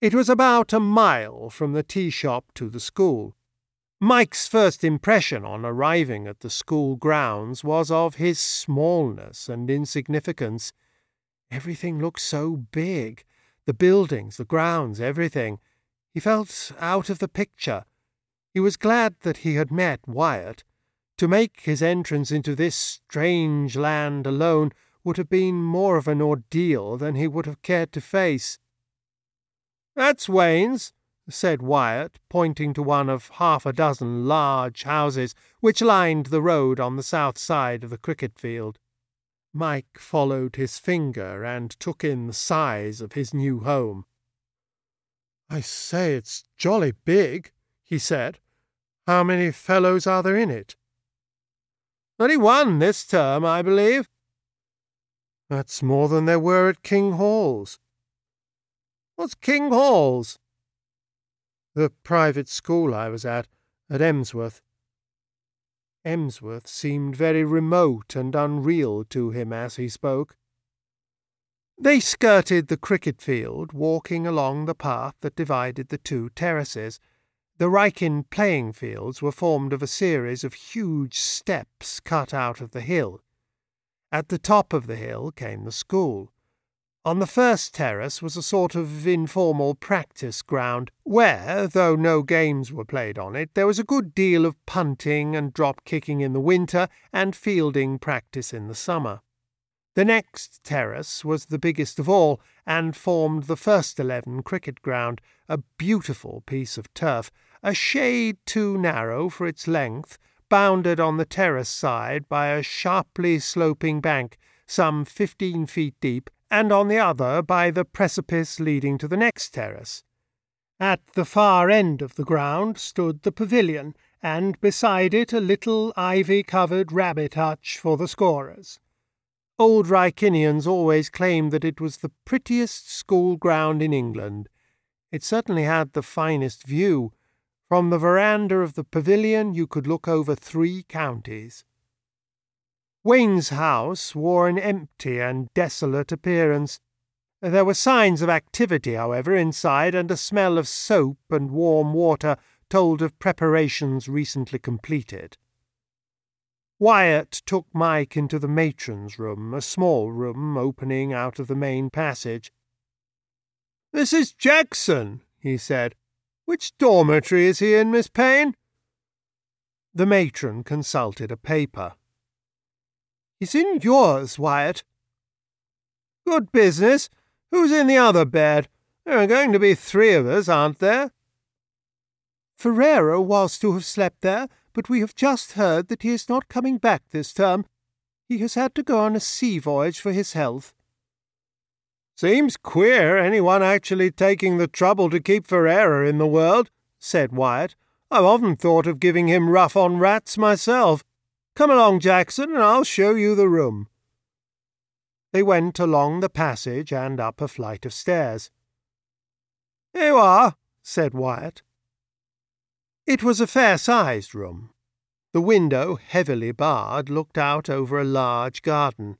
It was about a mile from the tea shop to the school. Mike's first impression on arriving at the school grounds was of his smallness and insignificance. Everything looked so big the buildings, the grounds, everything. He felt out of the picture. He was glad that he had met Wyatt. To make his entrance into this strange land alone would have been more of an ordeal than he would have cared to face. That's Wain's, said Wyatt, pointing to one of half a dozen large houses which lined the road on the south side of the cricket field. Mike followed his finger and took in the size of his new home. I say, it's jolly big, he said. How many fellows are there in it? Only one this term, I believe. That's more than there were at King Hall's. What's King Hall's? The private school I was at, at Emsworth. Emsworth seemed very remote and unreal to him as he spoke. They skirted the cricket field, walking along the path that divided the two terraces. The Wrykyn playing fields were formed of a series of huge steps cut out of the hill. At the top of the hill came the school. On the first terrace was a sort of informal practice ground, where, though no games were played on it, there was a good deal of punting and drop kicking in the winter and fielding practice in the summer. The next terrace was the biggest of all, and formed the first eleven cricket ground, a beautiful piece of turf, a shade too narrow for its length, bounded on the terrace side by a sharply sloping bank, some fifteen feet deep and on the other by the precipice leading to the next terrace. At the far end of the ground stood the pavilion, and beside it a little ivy-covered rabbit hutch for the scorers. Old Wrykynians always claimed that it was the prettiest school ground in England. It certainly had the finest view. From the veranda of the pavilion you could look over three counties. Wain's house wore an empty and desolate appearance. There were signs of activity, however, inside, and a smell of soap and warm water told of preparations recently completed. Wyatt took Mike into the matron's room, a small room opening out of the main passage. This is Jackson, he said. Which dormitory is he in, Miss Payne? The matron consulted a paper. He's in yours, Wyatt. Good business. Who's in the other bed? There are going to be three of us, aren't there? Ferrero was to have slept there, but we have just heard that he is not coming back this term. He has had to go on a sea voyage for his health. Seems queer anyone actually taking the trouble to keep Ferrero in the world, said Wyatt. I've often thought of giving him rough on rats myself. Come along, Jackson, and I'll show you the room. They went along the passage and up a flight of stairs. Here you are, said Wyatt. It was a fair-sized room. The window, heavily barred, looked out over a large garden.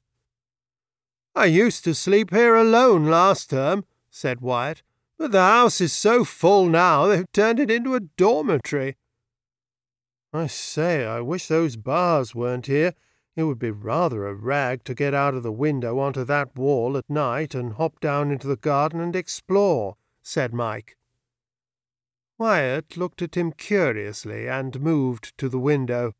I used to sleep here alone last term, said Wyatt, but the house is so full now they've turned it into a dormitory. I say, I wish those bars weren't here. It would be rather a rag to get out of the window onto that wall at night and hop down into the garden and explore, said Mike. Wyatt looked at him curiously and moved to the window.